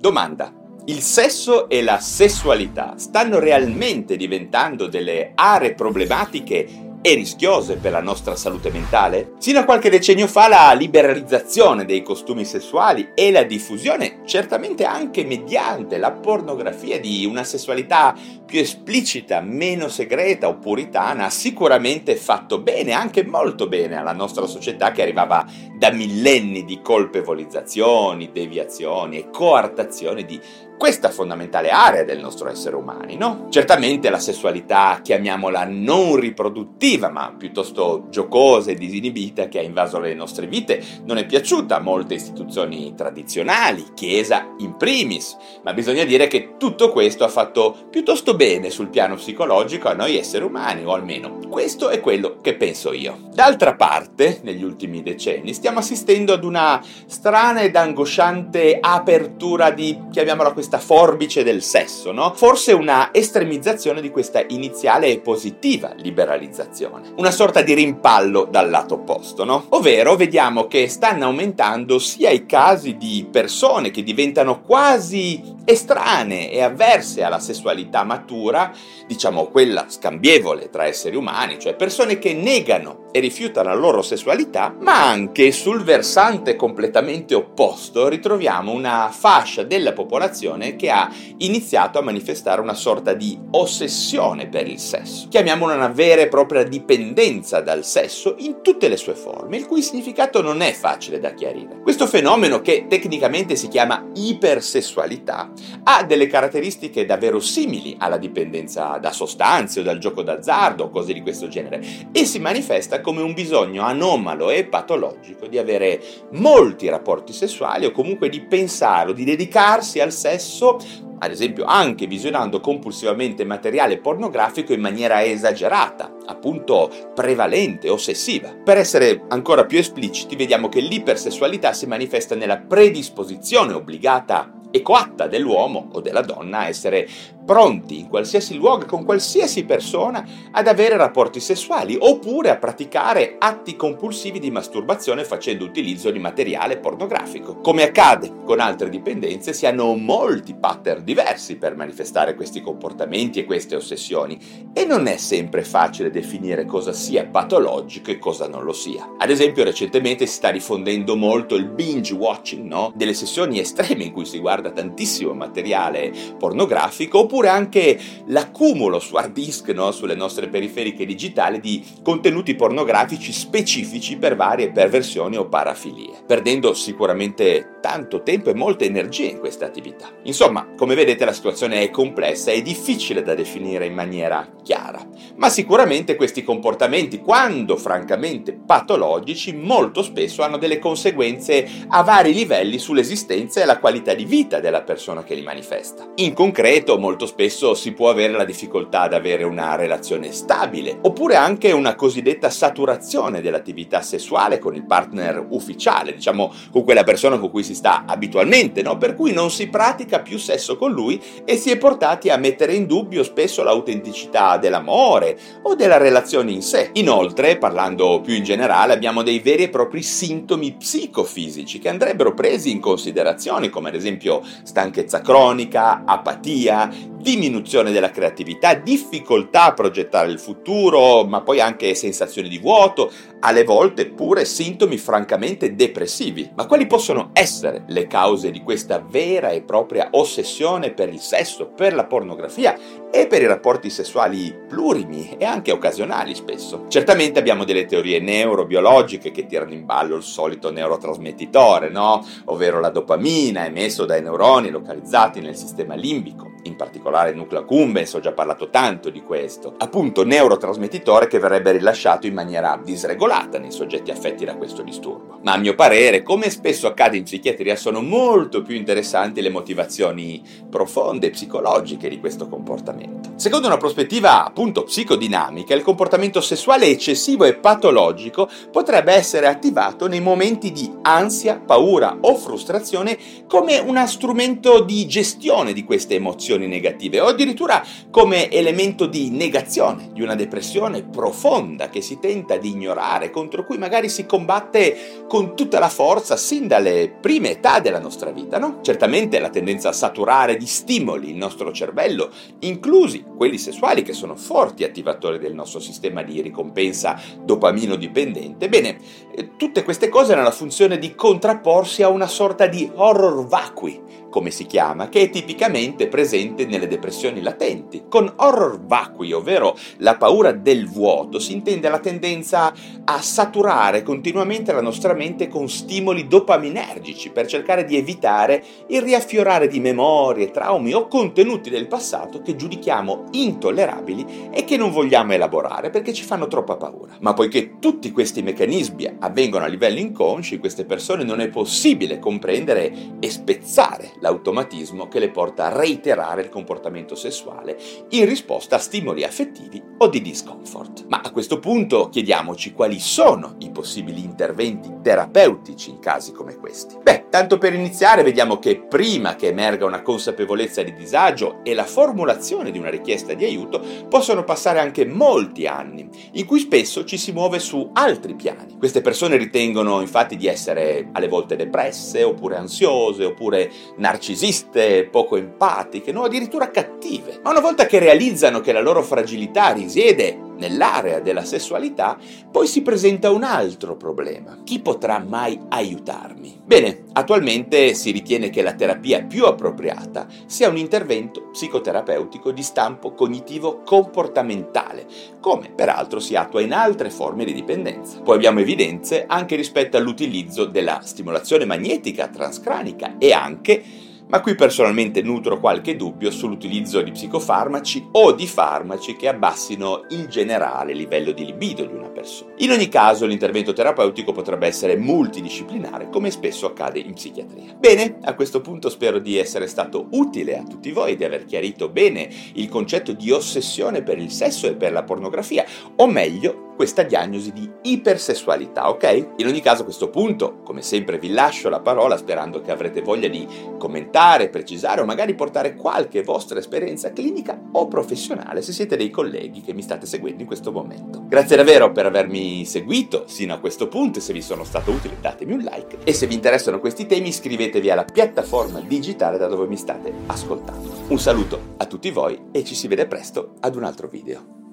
Domanda. Il sesso e la sessualità stanno realmente diventando delle aree problematiche e rischiose per la nostra salute mentale? Sino a qualche decennio fa la liberalizzazione dei costumi sessuali e la diffusione, certamente anche mediante la pornografia di una sessualità più esplicita, meno segreta o puritana, ha sicuramente fatto bene, anche molto bene alla nostra società che arrivava da millenni di colpevolizzazioni, deviazioni e coartazioni di questa fondamentale area del nostro essere umani, no? Certamente la sessualità, chiamiamola non riproduttiva, ma piuttosto giocosa e disinibita che ha invaso le nostre vite, non è piaciuta a molte istituzioni tradizionali, Chiesa in primis, ma bisogna dire che tutto questo ha fatto piuttosto bene sul piano psicologico a noi esseri umani, o almeno questo è quello che penso io. D'altra parte, negli ultimi decenni, stiamo assistendo ad una strana ed angosciante apertura di, chiamiamola questa questa forbice del sesso, no? Forse una estremizzazione di questa iniziale e positiva liberalizzazione. Una sorta di rimpallo dal lato opposto, no? Ovvero vediamo che stanno aumentando sia i casi di persone che diventano quasi estranee e avverse alla sessualità matura, diciamo quella scambievole tra esseri umani, cioè persone che negano e rifiutano la loro sessualità, ma anche sul versante completamente opposto ritroviamo una fascia della popolazione che ha iniziato a manifestare una sorta di ossessione per il sesso. Chiamiamola una vera e propria dipendenza dal sesso in tutte le sue forme, il cui significato non è facile da chiarire. Questo fenomeno, che tecnicamente si chiama ipersessualità, ha delle caratteristiche davvero simili alla dipendenza da sostanze o dal gioco d'azzardo o cose di questo genere e si manifesta come un bisogno anomalo e patologico di avere molti rapporti sessuali o comunque di pensare o di dedicarsi al sesso ad esempio anche visionando compulsivamente materiale pornografico in maniera esagerata, appunto prevalente, ossessiva. Per essere ancora più espliciti, vediamo che l'ipersessualità si manifesta nella predisposizione obbligata e coatta dell'uomo o della donna a essere pronti in qualsiasi luogo con qualsiasi persona ad avere rapporti sessuali oppure a praticare atti compulsivi di masturbazione facendo utilizzo di materiale pornografico. Come accade con altre dipendenze, si hanno molti pattern diversi per manifestare questi comportamenti e queste ossessioni e non è sempre facile definire cosa sia patologico e cosa non lo sia. Ad esempio, recentemente si sta diffondendo molto il binge watching, no? Delle sessioni estreme in cui si guarda tantissimo materiale pornografico oppure anche l'accumulo su hard disk, no? sulle nostre periferiche digitali, di contenuti pornografici specifici per varie perversioni o parafilie, perdendo sicuramente tanto tempo e molta energia in queste attività. Insomma, come vedete la situazione è complessa e difficile da definire in maniera chiara, ma sicuramente questi comportamenti, quando francamente patologici, molto spesso hanno delle conseguenze a vari livelli sull'esistenza e la qualità di vita della persona che li manifesta. In concreto, molto spesso si può avere la difficoltà ad avere una relazione stabile, oppure anche una cosiddetta saturazione dell'attività sessuale con il partner ufficiale, diciamo con quella persona con cui si sta abitualmente, no? per cui non si pratica più sesso con lui e si è portati a mettere in dubbio spesso l'autenticità dell'amore o della relazione in sé. Inoltre, parlando più in generale, abbiamo dei veri e propri sintomi psicofisici che andrebbero presi in considerazione, come ad esempio stanchezza cronica, apatia, diminuzione della creatività, difficoltà a progettare il futuro, ma poi anche sensazioni di vuoto, alle volte pure sintomi francamente depressivi. Ma quali possono essere le cause di questa vera e propria ossessione per il sesso, per la pornografia e per i rapporti sessuali plurimi e anche occasionali spesso? Certamente abbiamo delle teorie neurobiologiche che tirano in ballo il solito neurotrasmettitore, no? Ovvero la dopamina emesso dai neuroni localizzati nel sistema limbico, in particolare nucleo accumbens, ho già parlato tanto di questo. Appunto neurotrasmettitore che verrebbe rilasciato in maniera disregolata regolata nei soggetti affetti da questo disturbo. Ma a mio parere, come spesso accade in psichiatria, sono molto più interessanti le motivazioni profonde e psicologiche di questo comportamento. Secondo una prospettiva appunto psicodinamica, il comportamento sessuale eccessivo e patologico potrebbe essere attivato nei momenti di ansia, paura o frustrazione come uno strumento di gestione di queste emozioni emozioni negative o addirittura come elemento di negazione di una depressione profonda che si tenta di ignorare, contro cui magari si combatte con tutta la forza sin dalle prime età della nostra vita, no? Certamente la tendenza a saturare di stimoli il nostro cervello, inclusi quelli sessuali che sono forti attivatori del nostro sistema di ricompensa dopamino dipendente. Bene, eh, tutte queste cose hanno la funzione di contrapporsi a una sorta di horror vacui, come si chiama, che è tipicamente presente nelle depressioni latenti. Con horror vacui, ovvero la paura del vuoto, si intende la tendenza a saturare continuamente la nostra mente con stimoli dopaminergici per cercare di evitare il riaffiorare di memorie, traumi o contenuti del passato che giudichiamo intollerabili e che non vogliamo elaborare perché ci fanno troppa paura. Ma poiché tutti questi meccanismi avvengono a livello inconscio, in queste persone non è possibile comprendere e spezzare la l'automatismo che le porta a reiterare il comportamento sessuale in risposta a stimoli affettivi o di discomfort. Ma a questo punto chiediamoci quali sono i possibili interventi terapeutici in casi come questi. Beh, tanto per iniziare vediamo che prima che emerga una consapevolezza di disagio e la formulazione di una richiesta di aiuto possono passare anche molti anni, in cui spesso ci si muove su altri piani. Queste persone ritengono infatti di essere alle volte depresse, oppure ansiose, oppure narcisiste, poco empatiche, no, addirittura cattive. Ma una volta che realizzano che la loro fragilità risiede nell'area della sessualità, poi si presenta un altro problema. Chi potrà mai aiutarmi? Bene, attualmente si ritiene che la terapia più appropriata sia un intervento psicoterapeutico di stampo cognitivo-comportamentale, come peraltro si attua in altre forme di dipendenza. Poi abbiamo evidenze anche rispetto all'utilizzo della stimolazione magnetica transcranica e anche ma qui personalmente nutro qualche dubbio sull'utilizzo di psicofarmaci o di farmaci che abbassino il generale livello di libido di una persona. In ogni caso l'intervento terapeutico potrebbe essere multidisciplinare, come spesso accade in psichiatria. Bene, a questo punto spero di essere stato utile a tutti voi, di aver chiarito bene il concetto di ossessione per il sesso e per la pornografia, o meglio, questa diagnosi di ipersessualità, ok? In ogni caso a questo punto, come sempre, vi lascio la parola sperando che avrete voglia di commentare, precisare o magari portare qualche vostra esperienza clinica o professionale se siete dei colleghi che mi state seguendo in questo momento. Grazie davvero per avermi seguito sino a questo punto e se vi sono stato utile datemi un like e se vi interessano questi temi iscrivetevi alla piattaforma digitale da dove mi state ascoltando. Un saluto a tutti voi e ci si vede presto ad un altro video.